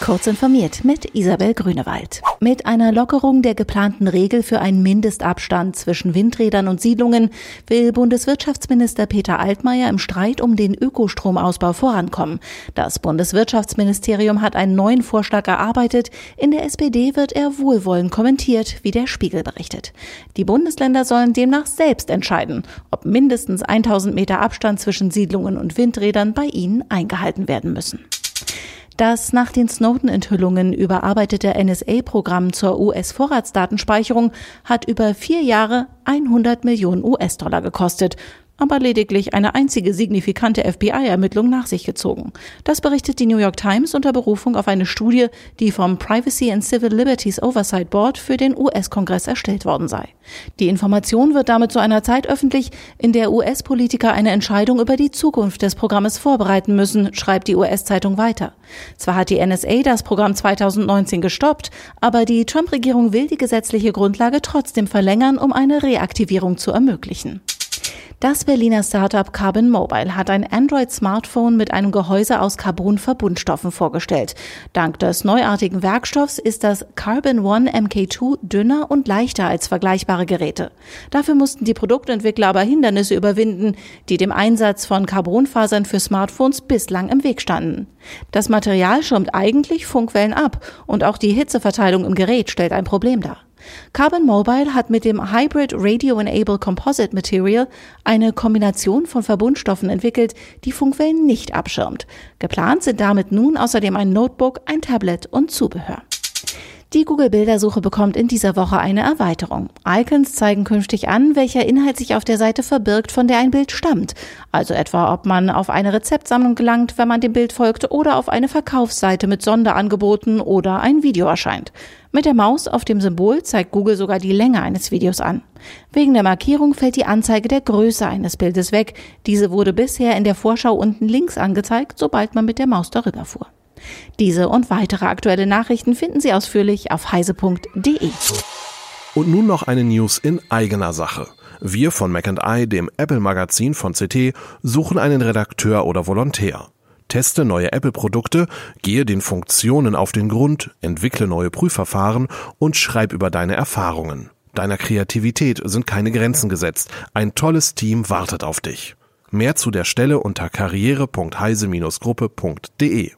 Kurz informiert mit Isabel Grünewald. Mit einer Lockerung der geplanten Regel für einen Mindestabstand zwischen Windrädern und Siedlungen will Bundeswirtschaftsminister Peter Altmaier im Streit um den Ökostromausbau vorankommen. Das Bundeswirtschaftsministerium hat einen neuen Vorschlag erarbeitet. In der SPD wird er wohlwollend kommentiert, wie der Spiegel berichtet. Die Bundesländer sollen demnach selbst entscheiden, ob mindestens 1000 Meter Abstand zwischen Siedlungen und Windrädern bei ihnen eingehalten werden müssen. Das nach den Snowden-Enthüllungen überarbeitete NSA-Programm zur US-Vorratsdatenspeicherung hat über vier Jahre 100 Millionen US-Dollar gekostet aber lediglich eine einzige signifikante FBI-Ermittlung nach sich gezogen. Das berichtet die New York Times unter Berufung auf eine Studie, die vom Privacy and Civil Liberties Oversight Board für den US-Kongress erstellt worden sei. Die Information wird damit zu einer Zeit öffentlich, in der US-Politiker eine Entscheidung über die Zukunft des Programmes vorbereiten müssen, schreibt die US-Zeitung weiter. Zwar hat die NSA das Programm 2019 gestoppt, aber die Trump-Regierung will die gesetzliche Grundlage trotzdem verlängern, um eine Reaktivierung zu ermöglichen. Das Berliner Startup Carbon Mobile hat ein Android-Smartphone mit einem Gehäuse aus Carbon-Verbundstoffen vorgestellt. Dank des neuartigen Werkstoffs ist das Carbon One MK2 dünner und leichter als vergleichbare Geräte. Dafür mussten die Produktentwickler aber Hindernisse überwinden, die dem Einsatz von Carbonfasern für Smartphones bislang im Weg standen. Das Material schirmt eigentlich Funkwellen ab und auch die Hitzeverteilung im Gerät stellt ein Problem dar. Carbon Mobile hat mit dem Hybrid Radio Enable Composite Material eine Kombination von Verbundstoffen entwickelt, die Funkwellen nicht abschirmt. Geplant sind damit nun außerdem ein Notebook, ein Tablet und Zubehör. Die Google-Bildersuche bekommt in dieser Woche eine Erweiterung. Icons zeigen künftig an, welcher Inhalt sich auf der Seite verbirgt, von der ein Bild stammt. Also etwa, ob man auf eine Rezeptsammlung gelangt, wenn man dem Bild folgt, oder auf eine Verkaufsseite mit Sonderangeboten oder ein Video erscheint. Mit der Maus auf dem Symbol zeigt Google sogar die Länge eines Videos an. Wegen der Markierung fällt die Anzeige der Größe eines Bildes weg. Diese wurde bisher in der Vorschau unten links angezeigt, sobald man mit der Maus darüber fuhr. Diese und weitere aktuelle Nachrichten finden Sie ausführlich auf heise.de. Und nun noch eine News in eigener Sache. Wir von Mac I, dem Apple-Magazin von CT, suchen einen Redakteur oder Volontär. Teste neue Apple-Produkte, gehe den Funktionen auf den Grund, entwickle neue Prüfverfahren und schreib über deine Erfahrungen. Deiner Kreativität sind keine Grenzen gesetzt. Ein tolles Team wartet auf dich. Mehr zu der Stelle unter karriere.heise-gruppe.de